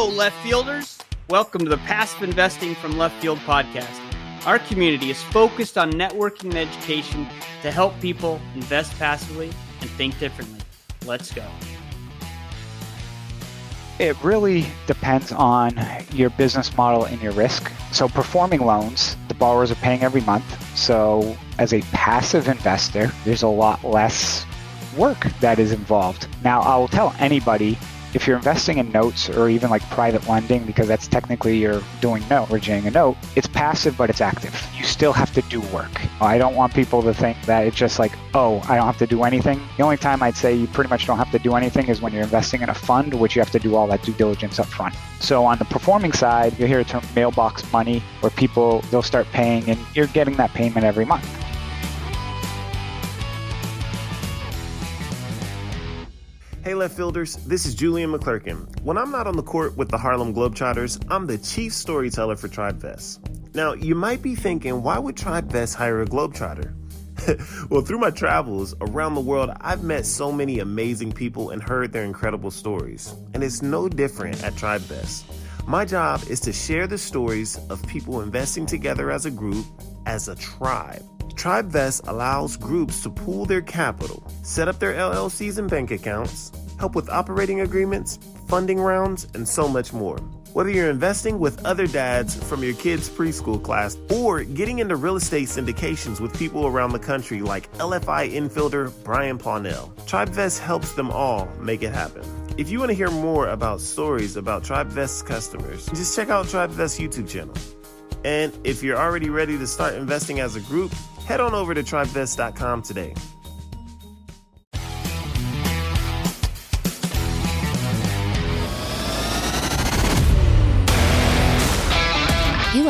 Hello, left fielders. Welcome to the Passive Investing from Left Field podcast. Our community is focused on networking and education to help people invest passively and think differently. Let's go. It really depends on your business model and your risk. So, performing loans, the borrowers are paying every month. So, as a passive investor, there's a lot less work that is involved. Now, I will tell anybody if you're investing in notes or even like private lending, because that's technically you're doing note, originating a note, it's passive, but it's active. You still have to do work. I don't want people to think that it's just like, oh, I don't have to do anything. The only time I'd say you pretty much don't have to do anything is when you're investing in a fund, which you have to do all that due diligence up front. So on the performing side, you'll hear a term mailbox money, where people, they'll start paying and you're getting that payment every month. Hey, left fielders, this is Julian McClurkin. When I'm not on the court with the Harlem Globetrotters, I'm the chief storyteller for TribeVest. Now, you might be thinking, why would TribeVest hire a Globetrotter? well, through my travels around the world, I've met so many amazing people and heard their incredible stories. And it's no different at TribeVest. My job is to share the stories of people investing together as a group, as a tribe. TribeVest allows groups to pool their capital, set up their LLCs and bank accounts, help with operating agreements, funding rounds, and so much more. Whether you're investing with other dads from your kids' preschool class or getting into real estate syndications with people around the country like LFI infielder Brian Pawnell, TribeVest helps them all make it happen. If you want to hear more about stories about TribeVest's customers, just check out TribeVest's YouTube channel. And if you're already ready to start investing as a group, head on over to tribevest.com today.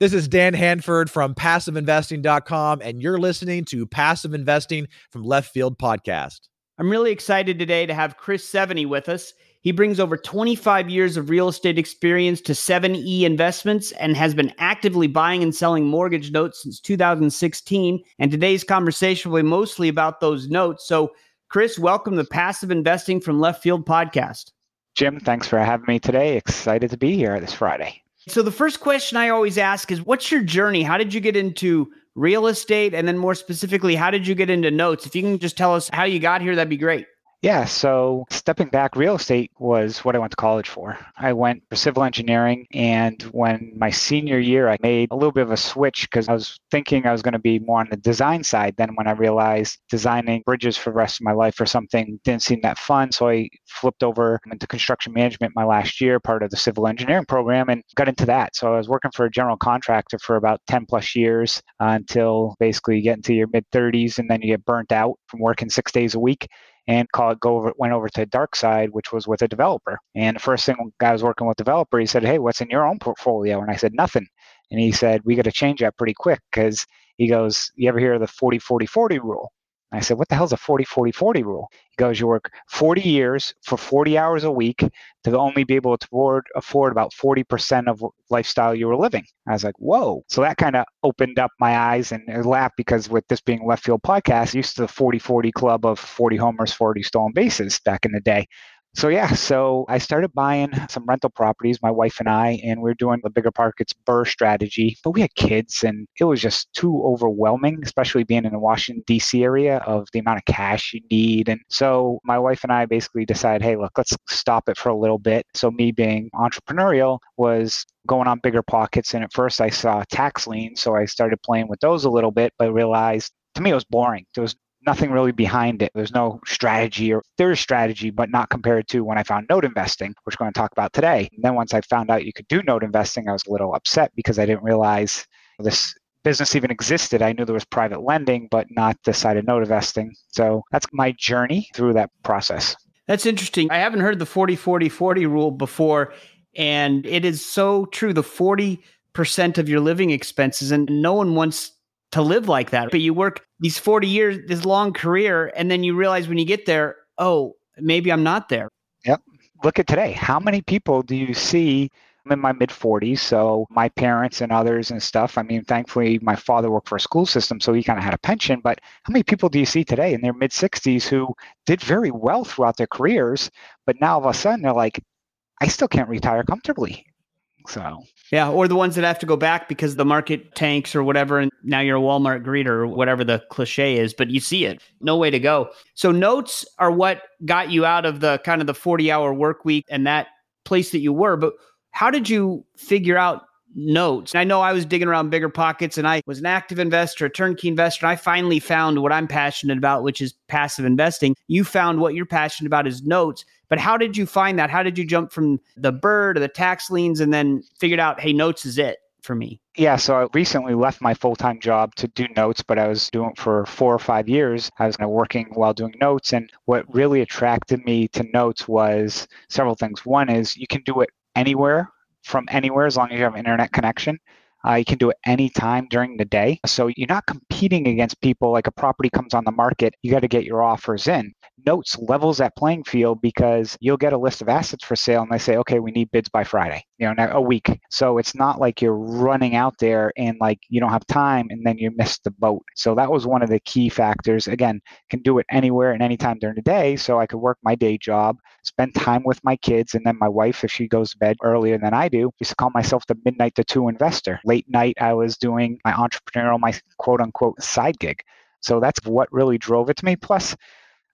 This is Dan Handford from passiveinvesting.com, and you're listening to Passive Investing from Left Field Podcast. I'm really excited today to have Chris Seveney with us. He brings over 25 years of real estate experience to 7E Investments and has been actively buying and selling mortgage notes since 2016. And today's conversation will be mostly about those notes. So, Chris, welcome to Passive Investing from Left Field podcast. Jim, thanks for having me today. Excited to be here this Friday. So, the first question I always ask is what's your journey? How did you get into real estate? And then, more specifically, how did you get into notes? If you can just tell us how you got here, that'd be great. Yeah, so stepping back, real estate was what I went to college for. I went for civil engineering, and when my senior year, I made a little bit of a switch because I was thinking I was going to be more on the design side. Then, when I realized designing bridges for the rest of my life or something didn't seem that fun, so I flipped over into construction management my last year, part of the civil engineering program, and got into that. So I was working for a general contractor for about 10 plus years uh, until basically you get into your mid 30s, and then you get burnt out from working six days a week and call it go over, went over to dark side, which was with a developer. And the first thing guy was working with developer, he said, Hey, what's in your own portfolio? And I said, Nothing. And he said, We got to change that pretty quick because he goes, You ever hear of the 40 40 40 rule? I said, What the hell's a 40 40 40 rule? He goes, You work 40 years for 40 hours a week to only be able to afford, afford about 40% of lifestyle you were living. I was like, Whoa. So that kind of opened up my eyes and laughed because with this being left field podcast, used to the 40 40 club of 40 homers, 40 stolen bases back in the day. So yeah, so I started buying some rental properties, my wife and I, and we are doing the bigger markets BRRRR strategy. But we had kids, and it was just too overwhelming, especially being in the Washington D.C. area of the amount of cash you need. And so my wife and I basically decided, hey, look, let's stop it for a little bit. So me being entrepreneurial was going on BiggerPockets. and at first I saw tax liens, so I started playing with those a little bit, but realized to me it was boring. There was nothing really behind it. There's no strategy or there is strategy, but not compared to when I found note investing, which we're going to talk about today. And then once I found out you could do note investing, I was a little upset because I didn't realize this business even existed. I knew there was private lending, but not the side of note investing. So that's my journey through that process. That's interesting. I haven't heard the 40 40 40 rule before. And it is so true. The 40% of your living expenses, and no one wants to live like that. But you work these 40 years, this long career, and then you realize when you get there, oh, maybe I'm not there. Yep. Look at today. How many people do you see I'm in my mid 40s, so my parents and others and stuff. I mean, thankfully, my father worked for a school system, so he kind of had a pension. But how many people do you see today in their mid 60s who did very well throughout their careers, but now all of a sudden they're like, I still can't retire comfortably. So yeah, or the ones that have to go back because the market tanks or whatever, and now you're a Walmart greeter or whatever the cliche is, but you see it. No way to go. So notes are what got you out of the kind of the 40 hour work week and that place that you were. But how did you figure out notes? And I know I was digging around BiggerPockets and I was an active investor, a turnkey investor. And I finally found what I'm passionate about, which is passive investing. You found what you're passionate about is notes. But how did you find that? How did you jump from the BRRRR to the tax liens and then figured out, hey, notes is it for me? Yeah, so I recently left my full time job to do notes, but I was doing it for four or five years. I was working while doing notes. And what really attracted me to notes was several things. One is you can do it anywhere from anywhere as long as you have an internet connection. Uh, you can do it anytime during the day. So you're not competing against people like a property comes on the market, you got to get your offers in. Notes levels that playing field because you'll get a list of assets for sale and they say, okay, we need bids by Friday, you know, a week. So it's not like you're running out there and like you don't have time and then you miss the boat. So that was one of the key factors. Again, can do it anywhere and anytime during the day. So I could work my day job, spend time with my kids, and then my wife, if she goes to bed earlier than I do, used to call myself the midnight to two investor. Late night, I was doing my entrepreneurial, my quote unquote side gig. So that's what really drove it to me. Plus,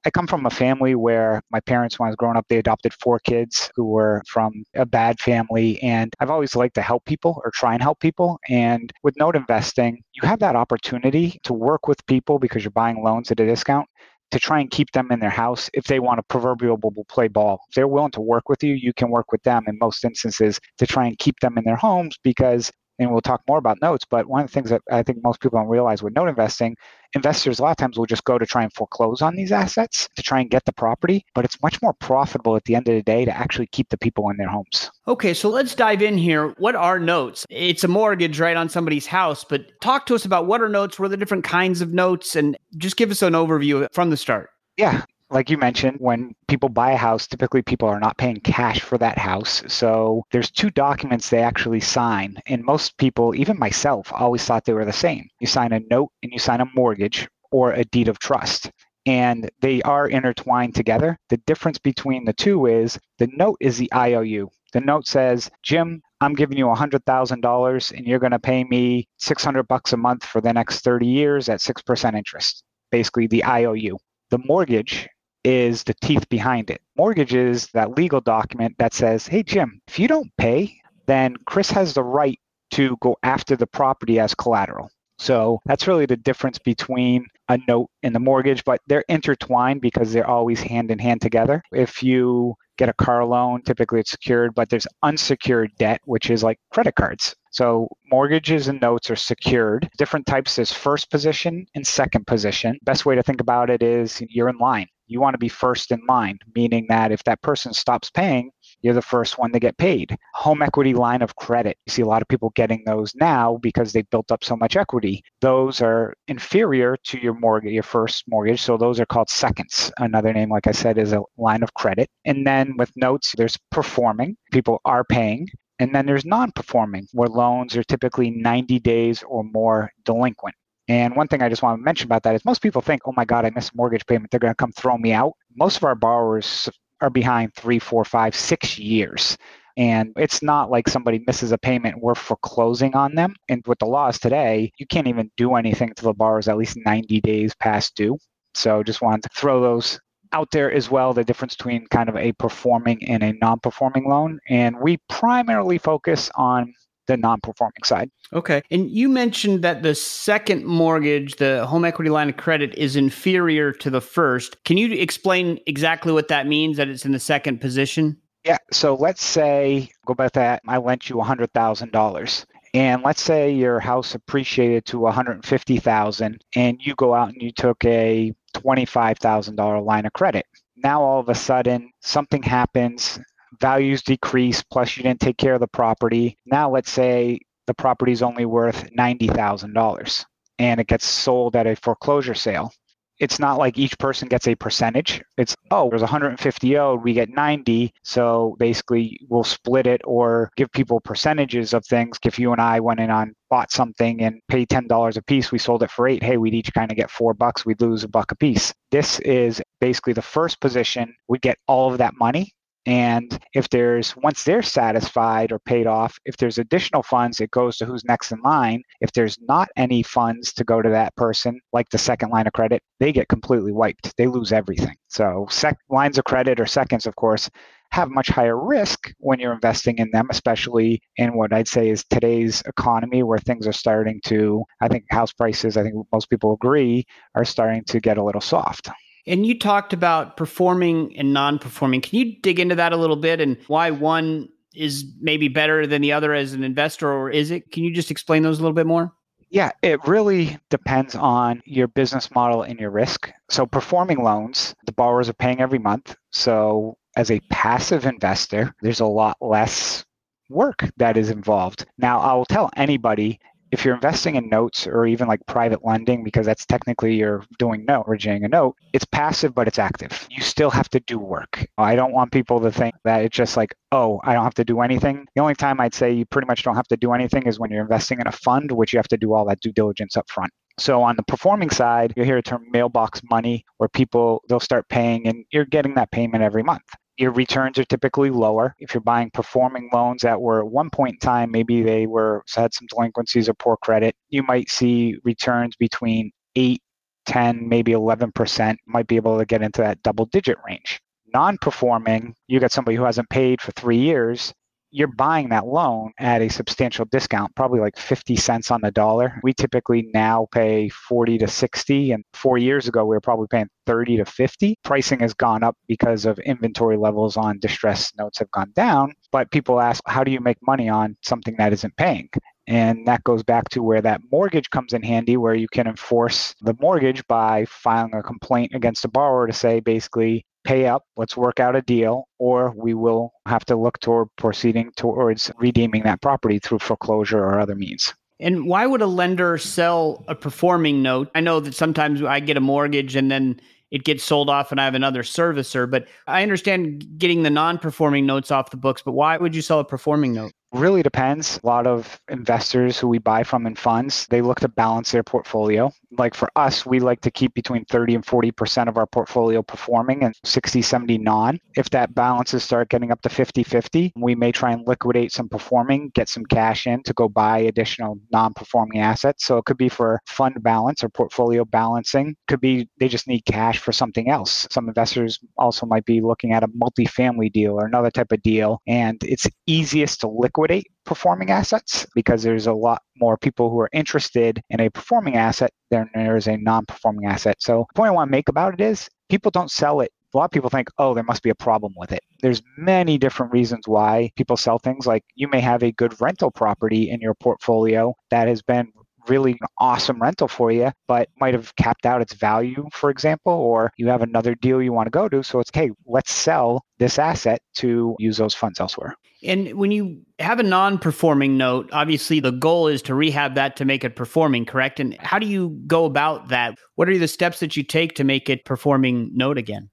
I come from a family where my parents, when I was growing up, they adopted four kids who were from a bad family. And I've always liked to help people or try and help people. And with note investing, you have that opportunity to work with people because you're buying loans at a discount to try and keep them in their house if they want to proverbial play ball. If they're willing to work with you, you can work with them in most instances to try and keep them in their homes because and we'll talk more about notes, but one of the things that I think most people don't realize with note investing, investors a lot of times will just go to try and foreclose on these assets to try and get the property, but it's much more profitable at the end of the day to actually keep the people in their homes. Okay, so let's dive in here. What are notes? It's a mortgage, right, on somebody's house, but talk to us about what are notes, what are the different kinds of notes, and just give us an overview from the start. Yeah like you mentioned, when people buy a house, typically people are not paying cash for that house. So there's two documents they actually sign. And most people, even myself, always thought they were the same. You sign a note and you sign a mortgage or a deed of trust. And they are intertwined together. The difference between the two is the note is the IOU. The note says, Jim, I'm giving you $100,000 and you're going to pay me 600 bucks a month for the next 30 years at 6% interest. Basically, the IOU. The mortgage is the teeth behind it. Mortgage is that legal document that says, hey, Jim, if you don't pay, then Chris has the right to go after the property as collateral. So that's really the difference between a note and the mortgage, but they're intertwined because they're always hand in hand together. If you get a car loan, typically it's secured, but there's unsecured debt, which is like credit cards. So mortgages and notes are secured. Different types is first position and second position. Best way to think about it is you're in line you want to be first in line, meaning that if that person stops paying, you're the first one to get paid. Home equity line of credit. You see a lot of people getting those now because they've built up so much equity. Those are inferior to your mortgage, your first mortgage. So those are called seconds. Another name, like I said, is a line of credit. And then with notes, there's performing. People are paying. And then there's non performing, where loans are typically 90 days or more delinquent. And one thing I just want to mention about that is most people think, oh my God, I missed a mortgage payment. They're going to come throw me out. Most of our borrowers are behind three, four, five, six years. And it's not like somebody misses a payment, we're foreclosing on them. And with the laws today, you can't even do anything to the borrowers at least 90 days past due. So just wanted to throw those out there as well the difference between kind of a performing and a non performing loan. And we primarily focus on the non-performing side. Okay. And you mentioned that the second mortgage, the home equity line of credit is inferior to the first. Can you explain exactly what that means that it's in the second position? Yeah. So let's say, go back that, I lent you $100,000 and let's say your house appreciated to 150,000 and you go out and you took a $25,000 line of credit. Now all of a sudden something happens, values decrease plus you didn't take care of the property. Now let's say the property is only worth $90,000 and it gets sold at a foreclosure sale it's not like each person gets a percentage. It's, oh, there's 150 owed, we get 90. So basically, we'll split it or give people percentages of things. If you and I went in on bought something and paid $10 a piece, we sold it for eight. Hey, we'd each kind of get four bucks, we'd lose a buck a piece. This is basically the first position. We get all of that money and if there's, once they're satisfied or paid off, if there's additional funds, it goes to who's next in line. If there's not any funds to go to that person, like the second line of credit, they get completely wiped. They lose everything. So sec- lines of credit or seconds, of course, have much higher risk when you're investing in them, especially in what I'd say is today's economy where things are starting to, I think house prices, I think most people agree, are starting to get a little soft. And you talked about performing and non performing. Can you dig into that a little bit and why one is maybe better than the other as an investor, or is it? Can you just explain those a little bit more? Yeah, it really depends on your business model and your risk. So, performing loans, the borrowers are paying every month. So, as a passive investor, there's a lot less work that is involved. Now, I will tell anybody if you're investing in notes or even like private lending, because that's technically you're doing note, originating a note, it's passive, but it's active. You still have to do work. I don't want people to think that it's just like, oh, I don't have to do anything. The only time I'd say you pretty much don't have to do anything is when you're investing in a fund, which you have to do all that due diligence up front. So on the performing side, you'll hear a term mailbox money where people they'll start paying and you're getting that payment every month your returns are typically lower. If you're buying performing loans that were at one point in time, maybe they were had some delinquencies or poor credit, you might see returns between 8, 10, maybe 11%, might be able to get into that double digit range. Non performing, you got somebody who hasn't paid for three years, you're buying that loan at a substantial discount, probably like 50 cents on the dollar. We typically now pay 40 to 60, and four years ago, we were probably paying 30 to 50. Pricing has gone up because of inventory levels on distressed notes have gone down. But people ask, how do you make money on something that isn't paying? And that goes back to where that mortgage comes in handy, where you can enforce the mortgage by filing a complaint against a borrower to say, basically, pay up, let's work out a deal, or we will have to look toward proceeding towards redeeming that property through foreclosure or other means. And why would a lender sell a performing note? I know that sometimes I get a mortgage and then it gets sold off and I have another servicer, but I understand getting the non performing notes off the books, but why would you sell a performing note? Really depends. A lot of investors who we buy from in funds, they look to balance their portfolio. Like for us, we like to keep between 30 and 40% of our portfolio performing and 60, 70 non. If that balances start getting up to 50 50, we may try and liquidate some performing, get some cash in to go buy additional non performing assets. So it could be for fund balance or portfolio balancing. Could be they just need cash for something else. Some investors also might be looking at a multifamily deal or another type of deal, and it's easiest to liquidate liquidate performing assets because there's a lot more people who are interested in a performing asset than there is a non-performing asset. So the point I want to make about it is people don't sell it a lot of people think, oh, there must be a problem with it. There's many different reasons why people sell things. Like you may have a good rental property in your portfolio that has been really an awesome rental for you, but might have capped out its value, for example, or you have another deal you want to go to. So it's, okay, let's sell this asset to use those funds elsewhere. And when you have a non performing note, obviously the goal is to rehab that to make it performing, correct? And how do you go about that? What are the steps that you take to make it performing note again?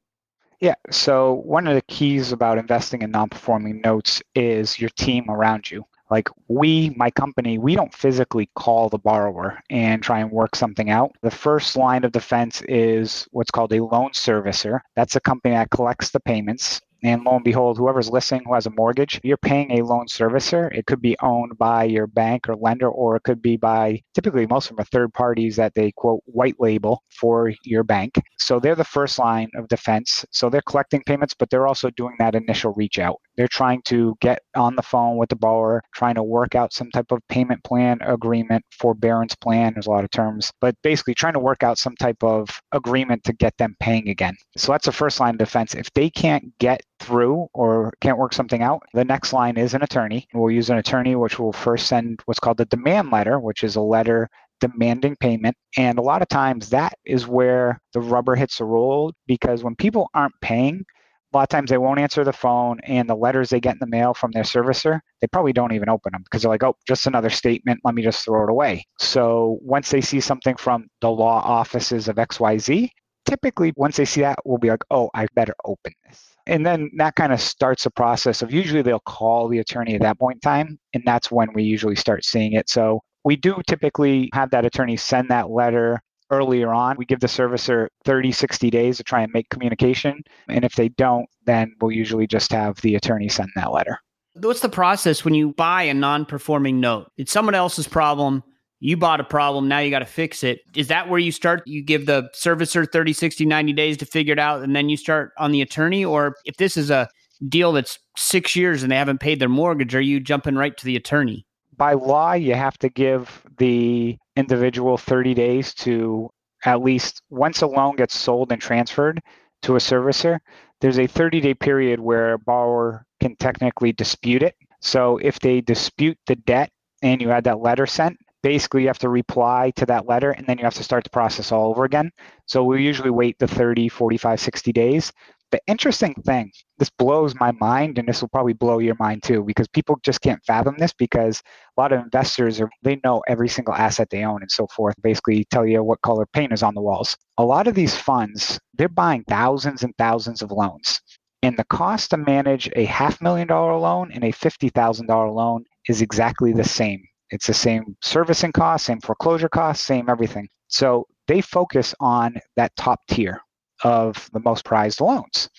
Yeah. So, one of the keys about investing in non performing notes is your team around you like we my company we don't physically call the borrower and try and work something out the first line of defense is what's called a loan servicer that's a company that collects the payments and lo and behold, whoever's listening who has a mortgage, you're paying a loan servicer. It could be owned by your bank or lender, or it could be by typically most of them are third parties that they quote white label for your bank. So they're the first line of defense. So they're collecting payments, but they're also doing that initial reach out. They're trying to get on the phone with the borrower, trying to work out some type of payment plan agreement, forbearance plan, there's a lot of terms, but basically trying to work out some type of agreement to get them paying again. So that's the first line of defense. If they can't get through or can't work something out, the next line is an attorney. We'll use an attorney, which will first send what's called the demand letter, which is a letter demanding payment. And a lot of times that is where the rubber hits the road because when people aren't paying, a lot of times they won't answer the phone and the letters they get in the mail from their servicer they probably don't even open them because they're like oh just another statement let me just throw it away. So once they see something from the law offices of xyz typically once they see that we'll be like oh i better open this. And then that kind of starts a process of usually they'll call the attorney at that point in time and that's when we usually start seeing it. So we do typically have that attorney send that letter earlier on. We give the servicer 30, 60 days to try and make communication. And if they don't, then we'll usually just have the attorney send that letter. What's the process when you buy a non performing note? It's someone else's problem. You bought a problem. Now you got to fix it. Is that where you start? You give the servicer 30, 60, 90 days to figure it out, and then you start on the attorney? Or if this is a deal that's six years and they haven't paid their mortgage, are you jumping right to the attorney? by law, you have to give the individual 30 days to at least once a loan gets sold and transferred to a servicer, there's a 30 day period where a borrower can technically dispute it. So if they dispute the debt and you had that letter sent, basically you have to reply to that letter and then you have to start the process all over again. So we usually wait the 30, 45, 60 days. The interesting thing, this blows my mind, and this will probably blow your mind too, because people just can't fathom this because a lot of investors are they know every single asset they own and so forth, basically tell you what color paint is on the walls. A lot of these funds, they're buying thousands and thousands of loans. And the cost to manage a half million dollar loan and a $50,000 loan is exactly the same. It's the same servicing cost, same foreclosure cost, same everything. So they focus on that top tier of the most prized loans.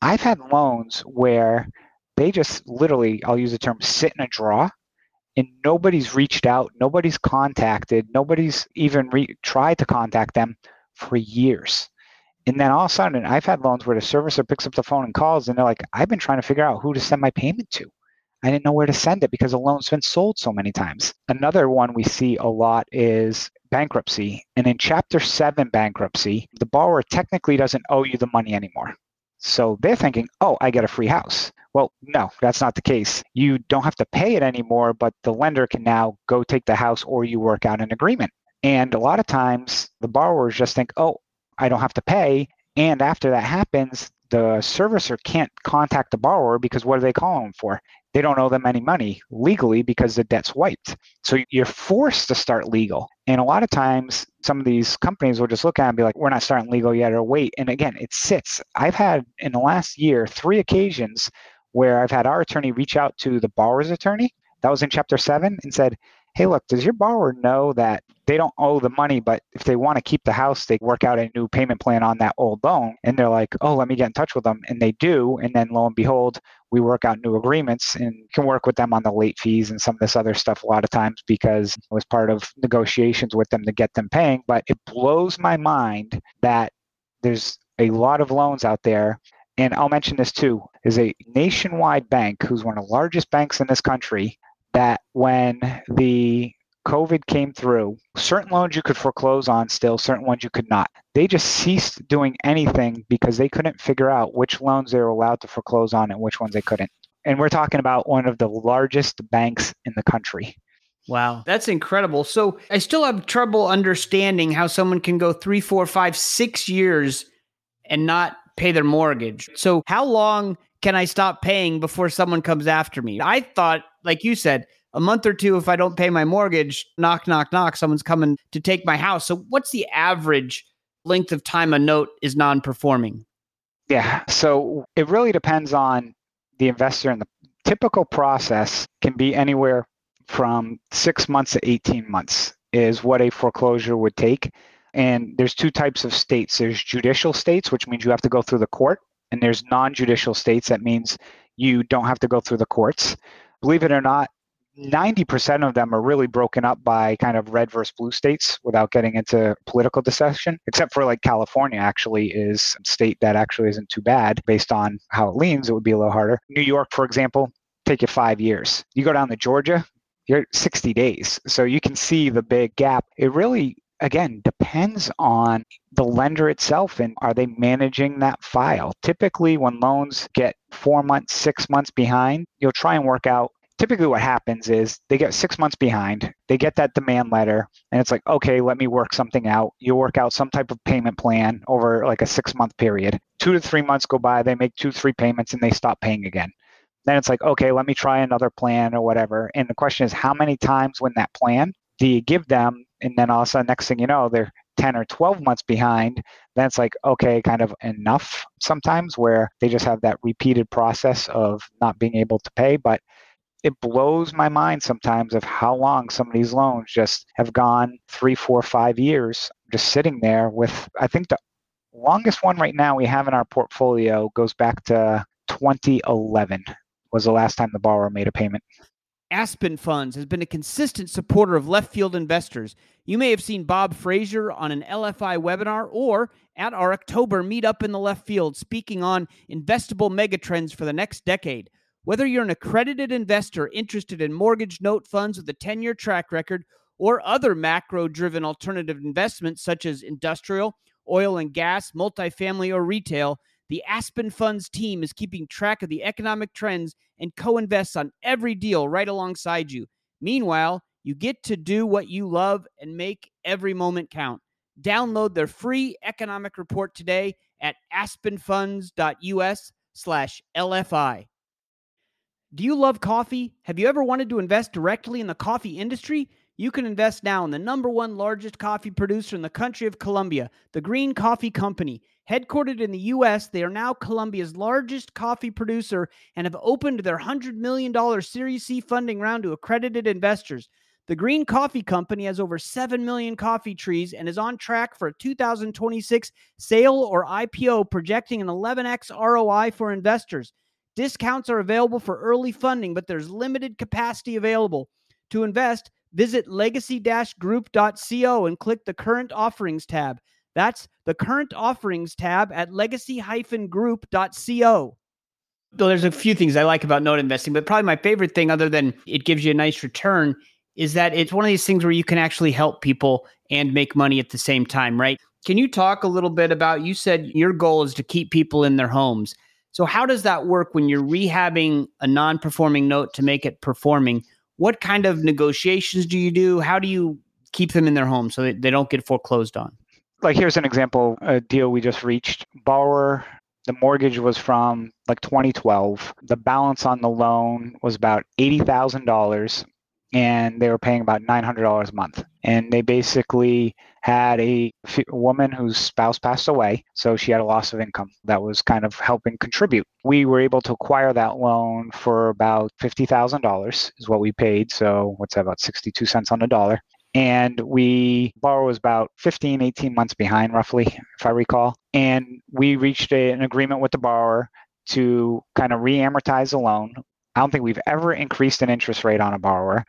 I've had loans where they just literally, I'll use the term, sit in a draw and nobody's reached out, nobody's contacted, nobody's even re- tried to contact them for years. And then all of a sudden, I've had loans where the servicer picks up the phone and calls, and they're like, I've been trying to figure out who to send my payment to. I didn't know where to send it because the loan's been sold so many times. Another one we see a lot is bankruptcy. And in Chapter 7 bankruptcy, the borrower technically doesn't owe you the money anymore. So they're thinking, oh, I get a free house. Well, no, that's not the case. You don't have to pay it anymore, but the lender can now go take the house or you work out an agreement. And a lot of times the borrowers just think, oh, I don't have to pay. And after that happens, the servicer can't contact the borrower because what are they calling them for? they don't owe them any money legally because the debt's wiped. So you're forced to start legal. And a lot of times, some of these companies will just look at it and be like, we're not starting legal yet or wait. And again, it sits. I've had in the last year three occasions where I've had our attorney reach out to the borrower's attorney. That was in chapter seven and said, hey, look, does your borrower know that they don't owe the money, but if they want to keep the house, they work out a new payment plan on that old loan? And they're like, oh, let me get in touch with them. And they do. And then lo and behold, we work out new agreements and can work with them on the late fees and some of this other stuff a lot of times because it was part of negotiations with them to get them paying. But it blows my mind that there's a lot of loans out there and I'll mention this too, is a nationwide bank who's one of the largest banks in this country that when the COVID came through, certain loans you could foreclose on still, certain ones you could not. They just ceased doing anything because they couldn't figure out which loans they were allowed to foreclose on and which ones they couldn't. And we're talking about one of the largest banks in the country. Wow, that's incredible. So I still have trouble understanding how someone can go three, four, five, six years and not pay their mortgage. So how long can I stop paying before someone comes after me? I thought, like you said, a month or two if I don't pay my mortgage, knock, knock, knock, someone's coming to take my house. So, what's the average length of time a note is non performing? Yeah. So, it really depends on the investor, and the typical process can be anywhere from six months to 18 months, is what a foreclosure would take. And there's two types of states there's judicial states, which means you have to go through the court, and there's non judicial states, that means you don't have to go through the courts. Believe it or not, 90% of them are really broken up by kind of red versus blue states without getting into political discussion, except for like California actually is a state that actually isn't too bad based on how it leans. It would be a little harder. New York, for example, take you five years. You go down to Georgia, you're 60 days. So you can see the big gap. It really again depends on the lender itself and are they managing that file. Typically when loans get four months six months behind you'll try and work out typically what happens is they get six months behind they get that demand letter and it's like okay let me work something out. You work out some type of payment plan over like a six month period. Two to three months go by they make two three payments and they stop paying again. Then it's like okay let me try another plan or whatever and the question is how many times when that plan do you give them and then all of a sudden next thing you know they're 10 or 12 months behind then it's like okay kind of enough sometimes where they just have that repeated process of not being able to pay but it blows my mind sometimes of how long some of these loans just have gone three four five years just sitting there with i think the longest one right now we have in our portfolio goes back to 2011 was the last time the borrower made a payment Aspen Funds has been a consistent supporter of left field investors. You may have seen Bob Fraser on an LFI webinar or at our October meetup in the left field speaking on investable megatrends for the next decade. Whether you're an accredited investor interested in mortgage note funds with a 10 year track record or other macro driven alternative investments such as industrial, oil and gas, multifamily, or retail, the Aspen Funds team is keeping track of the economic trends and co invests on every deal right alongside you. Meanwhile, you get to do what you love and make every moment count. Download their free economic report today at aspenfunds.us slash LFI. Do you love coffee? Have you ever wanted to invest directly in the coffee industry? You can invest now in the number one largest coffee producer in the country of Colombia, the Green Coffee Company. Headquartered in the U.S., they are now Colombia's largest coffee producer and have opened their $100 million Series C funding round to accredited investors. The Green Coffee Company has over 7 million coffee trees and is on track for a 2026 sale or IPO, projecting an 11x ROI for investors. Discounts are available for early funding, but there's limited capacity available. To invest, visit legacy group.co and click the current offerings tab. That's the current offerings tab at legacy-group.co. There's a few things I like about note investing, but probably my favorite thing, other than it gives you a nice return, is that it's one of these things where you can actually help people and make money at the same time, right? Can you talk a little bit about? You said your goal is to keep people in their homes. So, how does that work when you're rehabbing a non performing note to make it performing? What kind of negotiations do you do? How do you keep them in their home so they don't get foreclosed on? Like here's an example a deal we just reached. Borrower the mortgage was from like 2012 the balance on the loan was about $80000 and they were paying about $900 a month. And they basically had a woman whose spouse passed away so she had a loss of income that was kind of helping contribute. We were able to acquire that loan for about $50000 is what we paid so what's that about 62 cents on the dollar and we borrow was about 15 18 months behind roughly if i recall. And we reached a, an agreement with the borrower to kind of re-amortize the loan. I don't think we've ever increased an interest rate on a borrower.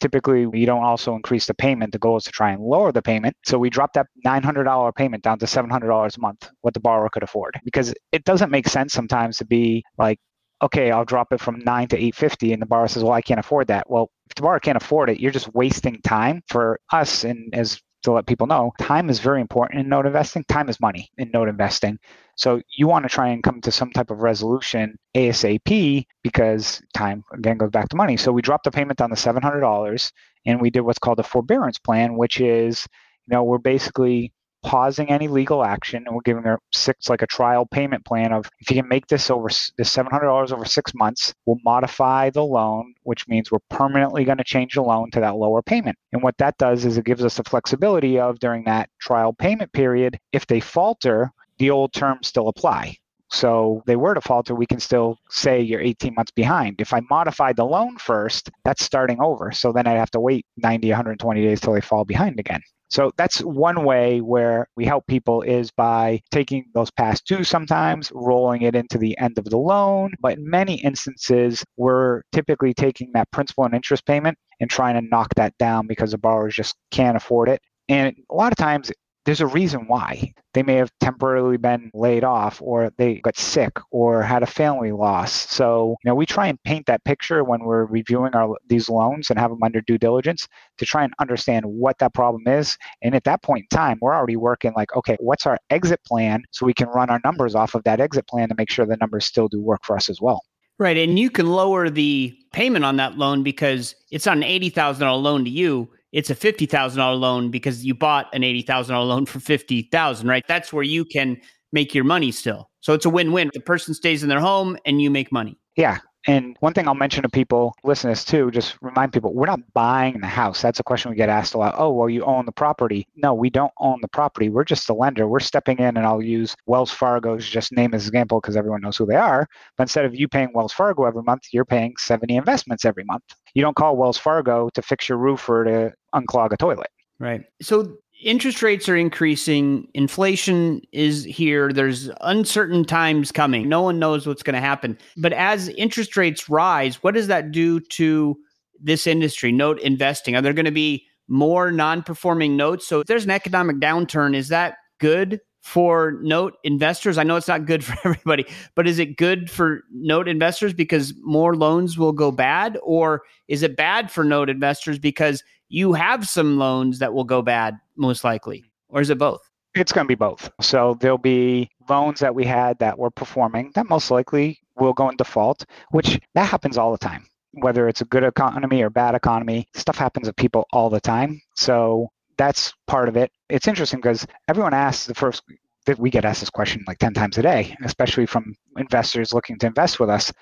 Typically we don't also increase the payment. The goal is to try and lower the payment. So we dropped that $900 payment down to $700 a month what the borrower could afford. Because it doesn't make sense sometimes to be like okay i'll drop it from 9 to 850 and the borrower says well i can't afford that well if the borrower can't afford it, you're just wasting time for us. And as to let people know, time is very important in note investing. Time is money in note investing. So you want to try and come to some type of resolution ASAP because time again goes back to money. So we dropped the payment down to $700 and we did what's called a forbearance plan, which is, you know, we're basically pausing any legal action and we're giving her six like a trial payment plan of if you can make this over this $700 over six months we'll modify the loan which means we're permanently going to change the loan to that lower payment and what that does is it gives us the flexibility of during that trial payment period if they falter the old terms still apply so they were to falter, we can still say you're 18 months behind. If I modify the loan first, that's starting over. So then I'd have to wait 90, 120 days till they fall behind again. So that's one way where we help people is by taking those past dues sometimes, rolling it into the end of the loan. But in many instances, we're typically taking that principal and interest payment and trying to knock that down because the borrowers just can't afford it. And a lot of times there's a reason why. They may have temporarily been laid off or they got sick or had a family loss. So, you know, we try and paint that picture when we're reviewing our these loans and have them under due diligence to try and understand what that problem is. And at that point in time, we're already working like, okay, what's our exit plan so we can run our numbers off of that exit plan to make sure the numbers still do work for us as well. Right. And you can lower the payment on that loan because it's not an $80,000 loan to you it's a $50,000 loan because you bought an $80,000 loan for 50,000, right? That's where you can make your money still. So it's a win-win. The person stays in their home and you make money. Yeah, and one thing I'll mention to people, listen this too, just remind people, we're not buying the house. That's a question we get asked a lot. Oh, well, you own the property. No, we don't own the property. We're just the lender. We're stepping in, and I'll use Wells Fargo's just name as example because everyone knows who they are. But instead of you paying Wells Fargo every month, you're paying 7E Investments every month. You don't call Wells Fargo to fix your roof or to unclog a toilet. Right. So interest rates are increasing, inflation is here, there's uncertain times coming. No one knows what's going to happen. But as interest rates rise, what does that do to this industry, note investing? Are there going to be more non performing notes? So if there's an economic downturn, is that good for note investors? I know it's not good for everybody, but is it good for note investors because more loans will go bad? Or is it bad for note investors because you have some loans that will go bad, most likely? Or is it both? It's going to be both. So there'll be loans that we had that were performing that most likely will go in default, which that happens all the time. Whether it's a good economy or bad economy, stuff happens to people all the time. So that's part of it. It's interesting because everyone asks the first that we get asked this question like 10 times a day, especially from investors looking to invest with us.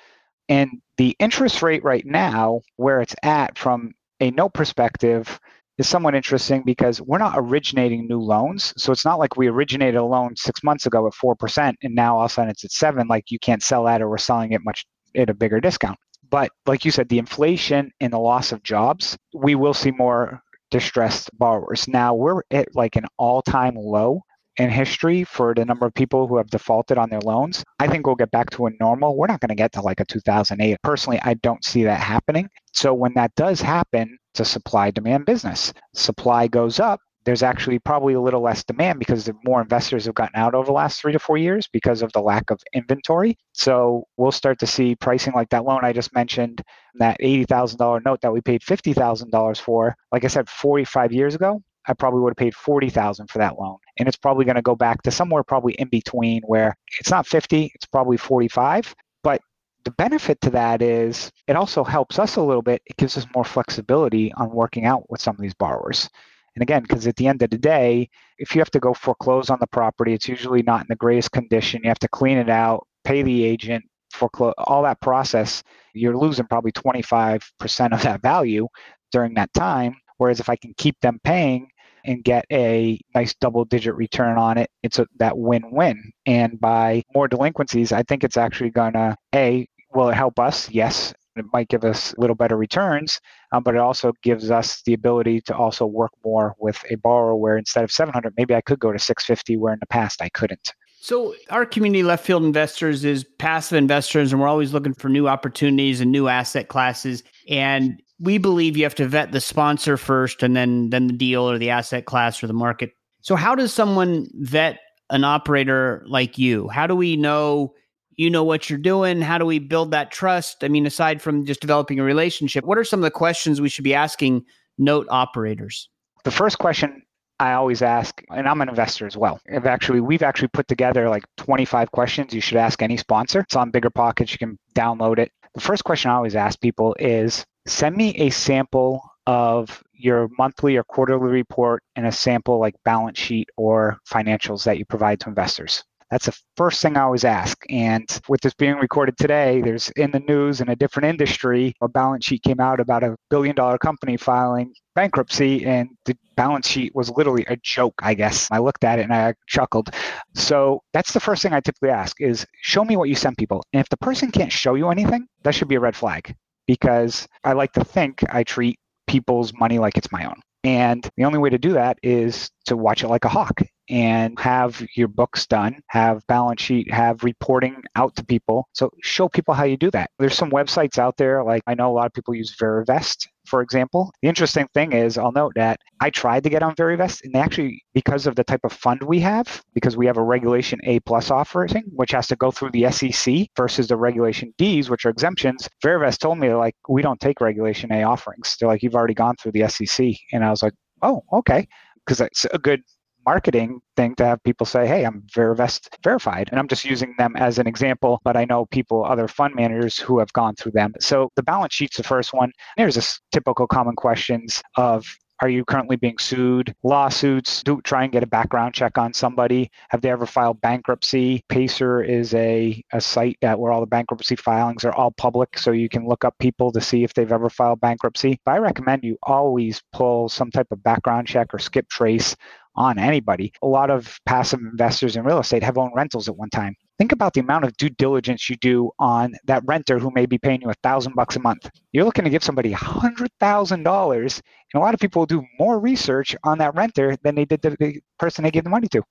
And the interest rate right now, where it's at from a note perspective, is somewhat interesting because we're not originating new loans. So it's not like we originated a loan six months ago at 4% and now all of a sudden it's at seven, like you can't sell that or we're selling it much at a bigger discount. But like you said, the inflation and the loss of jobs, we will see more distressed borrowers. Now we're at like an all time low in history for the number of people who have defaulted on their loans. I think we'll get back to a normal. We're not going to get to like a 2008. Personally, I don't see that happening. So when that does happen, it's a supply demand business. Supply goes up, there's actually probably a little less demand because more investors have gotten out over the last three to four years because of the lack of inventory. So we'll start to see pricing like that loan I just mentioned, that $80,000 note that we paid $50,000 for. Like I said, 45 years ago, I probably would have paid 40,000 for that loan. And it's probably going to go back to somewhere probably in between where it's not 50, it's probably 45. But the benefit to that is it also helps us a little bit. It gives us more flexibility on working out with some of these borrowers. And again, because at the end of the day, if you have to go foreclose on the property, it's usually not in the greatest condition. You have to clean it out, pay the agent, foreclose, all that process. You're losing probably 25% of that value during that time. Whereas if I can keep them paying and get a nice double digit return on it, it's a, that win win. And by more delinquencies, I think it's actually going to, A, will it help us? Yes. It might give us a little better returns, um, but it also gives us the ability to also work more with a borrower where instead of 700, maybe I could go to 650 where in the past I couldn't. So, our community left field investors is passive investors, and we're always looking for new opportunities and new asset classes. And we believe you have to vet the sponsor first, and then then the deal or the asset class or the market. So, how does someone vet an operator like you? How do we know you know what you're doing? How do we build that trust? I mean, aside from just developing a relationship, what are some of the questions we should be asking note operators? The first question I always ask, and I'm an investor as well. I've actually, we've actually put together like 25 questions you should ask any sponsor. It's on BiggerPockets. You can download it. The first question I always ask people is send me a sample of your monthly or quarterly report and a sample like balance sheet or financials that you provide to investors. That's the first thing I always ask. And with this being recorded today, there's in the news in a different industry, a balance sheet came out about a billion dollar company filing bankruptcy, and the balance sheet was literally a joke, I guess. I looked at it and I chuckled. So that's the first thing I typically ask is show me what you send people. And if the person can't show you anything, that should be a red flag because I like to think I treat people's money like it's my own. And the only way to do that is to watch it like a hawk and have your books done, have balance sheet, have reporting out to people. So show people how you do that. There's some websites out there, like I know a lot of people use Verivest, for example. The interesting thing is, I'll note that I tried to get on Verivest, and they actually, because of the type of fund we have, because we have a Regulation A plus offering, which has to go through the SEC versus the Regulation Ds, which are exemptions. Verivest told me like we don't take Regulation A offerings. They're like you've already gone through the SEC, and I was like, oh, okay because it's a good marketing thing to have people say, hey, I'm Verivest verified. And I'm just using them as an example, but I know people, other fund managers who have gone through them. So the balance sheet's the first one. There's this typical common questions of are you currently being sued? Lawsuits. Do try and get a background check on somebody. Have they ever filed bankruptcy? Pacer is a, a site where all the bankruptcy filings are all public, so you can look up people to see if they've ever filed bankruptcy. But I recommend you always pull some type of background check or skip trace on anybody. A lot of passive investors in real estate have owned rentals at one time. Think about the amount of due diligence you do on that renter who may be paying you a thousand bucks a month. You're looking to give somebody hundred thousand dollars, and a lot of people do more research on that renter than they did the person they gave the money to.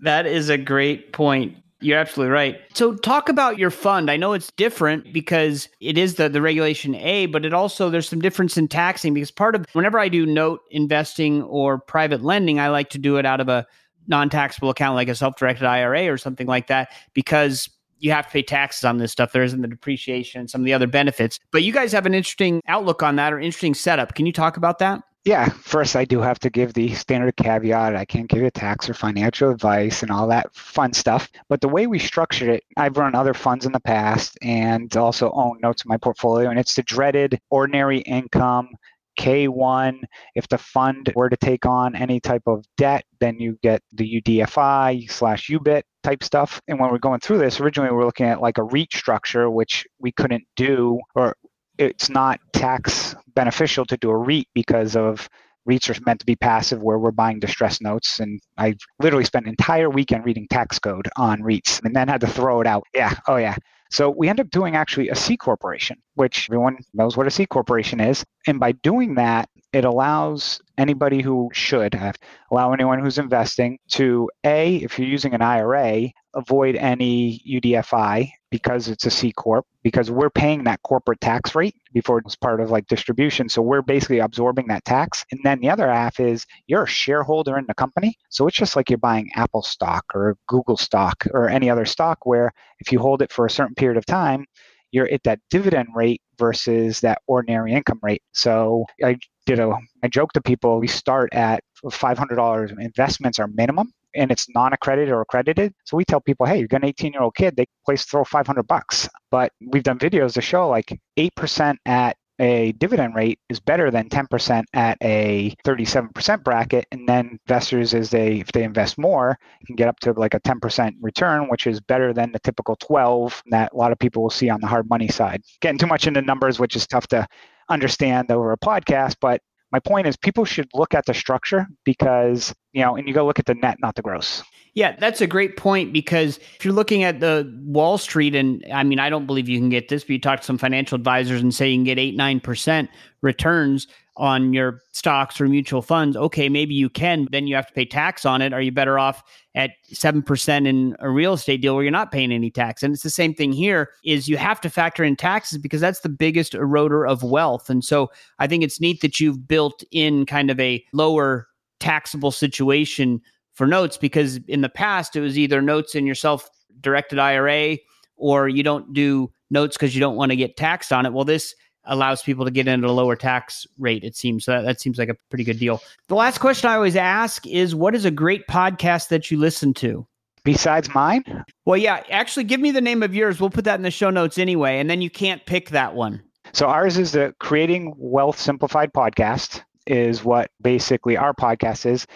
That is a great point. You're absolutely right. So talk about your fund. I know it's different because it is the, the regulation A, but it also there's some difference in taxing because part of whenever I do note investing or private lending, I like to do it out of a non-taxable account like a self-directed IRA or something like that because you have to pay taxes on this stuff. There isn't the depreciation and some of the other benefits. But you guys have an interesting outlook on that or interesting setup. Can you talk about that? yeah, first I do have to give the standard caveat. I can't give you tax or financial advice and all that fun stuff. But the way we structured it, I've run other funds in the past and also own notes in my portfolio, and it's the dreaded ordinary income K1. If the fund were to take on any type of debt, then you get the UDFI slash UBIT type stuff. And when we're going through this, originally we were looking at like a REIT structure, which we couldn't do, or it's not tax beneficial to do a REIT because of REITs are meant to be passive where we're buying distressed notes. And I literally spent an entire weekend reading tax code on REITs and then had to throw it out. Yeah. Oh, yeah. So we end up doing actually a C corporation, which everyone knows what a C corporation is. And by doing that, it allows anybody who should have, allow anyone who's investing to A, if you're using an IRA, avoid any UDFI because it's a C corp because we're paying that corporate tax rate before it's part of like distribution. So we're basically absorbing that tax. And then the other half is you're a shareholder in the company. So it's just like you're buying Apple stock or Google stock or any other stock where if you hold it for a certain period of time you're at that dividend rate versus that ordinary income rate. So I did a I joke to people we start at $500 investments are minimum and it's non-accredited or accredited. So we tell people, hey, you've got an 18-year-old kid, they place throw 500 bucks. But we've done videos to show like 8% at a dividend rate is better than 10% at a 37% bracket and then investors as they if they invest more can get up to like a 10% return which is better than the typical 12 that a lot of people will see on the hard money side getting too much into numbers which is tough to understand over a podcast but my point is people should look at the structure because you know and you go look at the net not the gross yeah that's a great point because if you're looking at the wall street and i mean i don't believe you can get this but you talk to some financial advisors and say you can get 8 9% returns on your stocks or mutual funds, okay, maybe you can, then you have to pay tax on it. Are you better off at 7% in a real estate deal where you're not paying any tax? And it's the same thing here is you have to factor in taxes because that's the biggest eroder of wealth. And so I think it's neat that you've built in kind of a lower taxable situation for notes because in the past it was either notes in your self directed IRA or you don't do notes because you don't want to get taxed on it. Well, this allows people to get into a lower tax rate, it seems. So that, that seems like a pretty good deal. The last question I always ask is what is a great podcast that you listen to? Besides mine? Well, yeah, actually, give me the name of yours. We'll put that in the show notes anyway, and then you can't pick that one. So ours is the Creating Wealth Simplified podcast, is what basically our podcast is.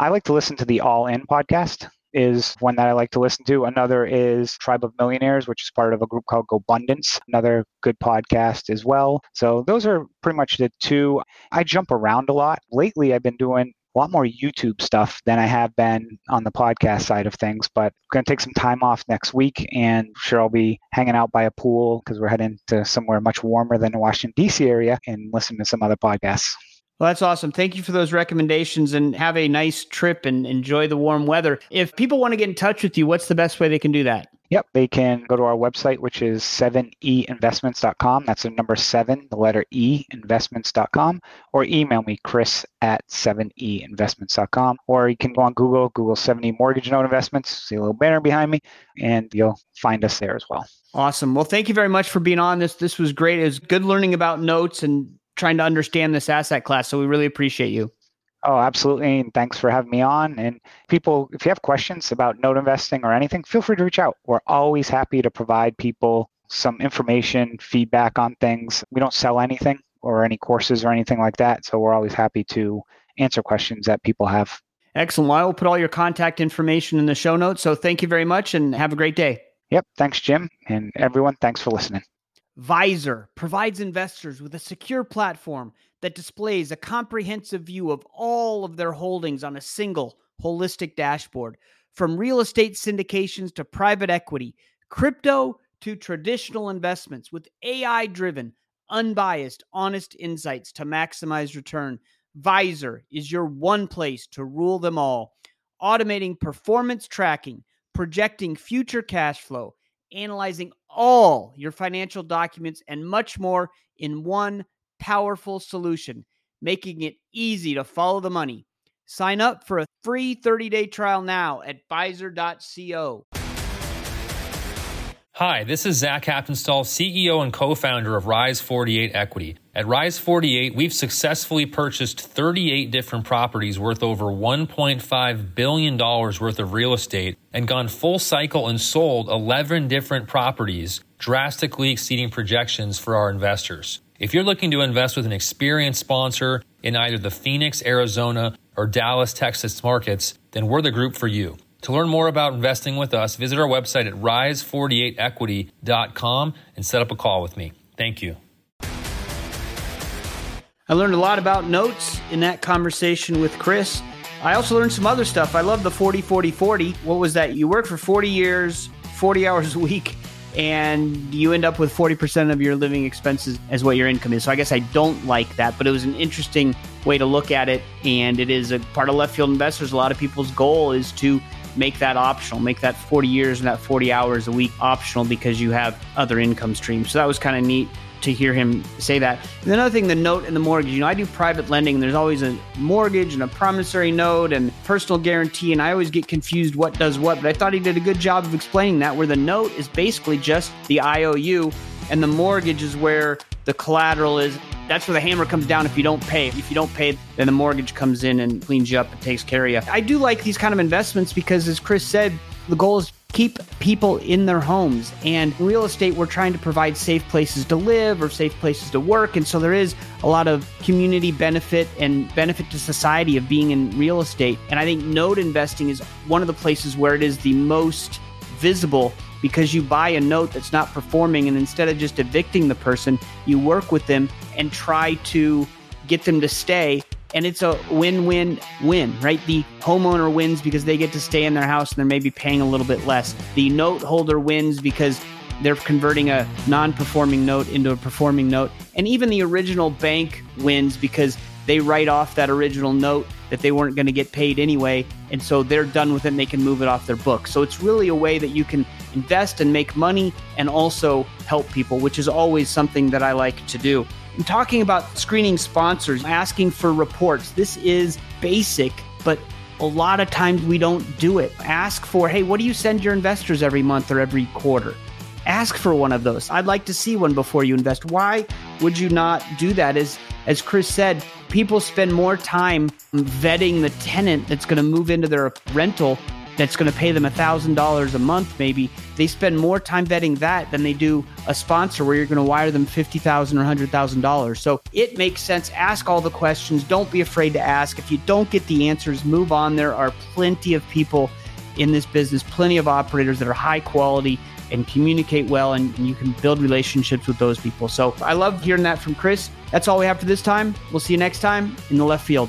I like to listen to the All In podcast is one that I like to listen to. Another is Tribe of Millionaires, which is part of a group called GoBundance, another good podcast as well. So those are pretty much the two. I jump around a lot. Lately, I've been doing a lot more YouTube stuff than I have been on the podcast side of things. But going to take some time off next week, and sure I'll be hanging out by a pool because we're heading to somewhere much warmer than the Washington D.C. area and listen to some other podcasts. Well, that's awesome. Thank you for those recommendations and have a nice trip and enjoy the warm weather. If people want to get in touch with you, what's the best way they can do that? Yep, they can go to our website, which is 7einvestments.com. That's the number seven, the letter E, investments.com, or email me, chris at 7einvestments.com. Or you can go on Google, Google 7E Mortgage Note Investments, see a little banner behind me, and you'll find us there as well. Awesome. Well, thank you very much for being on this. This was great. It was good learning about notes and trying to understand this asset class. So we really appreciate you. Oh, absolutely. And thanks for having me on. And people, if you have questions about note investing or anything, feel free to reach out. We're always happy to provide people some information, feedback on things. We don't sell anything or any courses or anything like that. So we're always happy to answer questions that people have. Excellent. Well, I will put all your contact information in the show notes. So thank you very much and have a great day. Yep. Thanks, Jim. And everyone, thanks for listening. Vyzer provides investors with a secure platform that displays a comprehensive view of all of their holdings on a single holistic dashboard. From real estate syndications to private equity, crypto to traditional investments with AI driven, unbiased, honest insights to maximize return. Vyzer is your one place to rule them all. Automating performance tracking, projecting future cash flow, analyzing all your financial documents, and much more in one powerful solution, making it easy to follow the money. Sign up for a free 30 day trial now at Vyzer.co. Hi, this is Zach Haptonstall, CEO and co founder of Rise 48 Equity. At Rise 48, we've successfully purchased 38 different properties worth over $1.5 billion worth of real estate and gone full cycle and sold 11 different properties, drastically exceeding projections for our investors. If you're looking to invest with an experienced sponsor in either the Phoenix, Arizona, or Dallas, Texas markets, then we're the group for you. To learn more about investing with us, visit our website at rise48equity.com and set up a call with me. Thank you. I learned a lot about notes in that conversation with Chris. I also learned some other stuff. I love the 40 40 40. What was that? You work for 40 years, 40 hours a week, and you end up with 40% of your living expenses as what your income is. So I guess I don't like that, but it was an interesting way to look at it. And it is a part of left field investors. A lot of people's goal is to make that optional, make that 40 years and that 40 hours a week optional because you have other income streams. So that was kind of neat to hear him say that. And another thing, the note and the mortgage. You know, I do private lending, and there's always a mortgage and a promissory note and personal guarantee, and I always get confused what does what. But I thought he did a good job of explaining that, where the note is basically just the IOU, and the mortgage is where the collateral is. That's where the hammer comes down if you don't pay. If you don't pay, then the mortgage comes in and cleans you up and takes care of you. I do like these kind of investments because, as Chris said, the goal is keep people in their homes. And real estate, we're trying to provide safe places to live or safe places to work. And so there is a lot of community benefit and benefit to society of being in real estate. And I think note investing is one of the places where it is the most visible because you buy a note that's not performing and instead of just evicting the person, you work with them and try to get them to stay and it's a win-win-win, right? The homeowner wins because they get to stay in their house and they're maybe paying a little bit less. The note holder wins because they're converting a non-performing note into a performing note, and even the original bank wins because they write off that original note that they weren't going to get paid anyway, and so they're done with it and they can move it off their book. So it's really a way that you can invest and make money and also help people, which is always something that I like to do. I'm talking about screening sponsors, asking for reports. This is basic, but a lot of times we don't do it. Ask for, hey, what do you send your investors every month or every quarter? Ask for one of those. I'd like to see one before you invest. Why would you not do that? As as Chris said, people spend more time vetting the tenant that's going to move into their rental that's going to pay them $1,000 a month, maybe, they spend more time vetting that than they do a sponsor where you're going to wire them 50,000 or $100,000. So it makes sense. Ask all the questions. Don't be afraid to ask. If you don't get the answers, move on. There are plenty of people in this business, plenty of operators that are high quality and communicate well, and, and you can build relationships with those people. So I love hearing that from Chris. That's all we have for this time. We'll see you next time in the left field.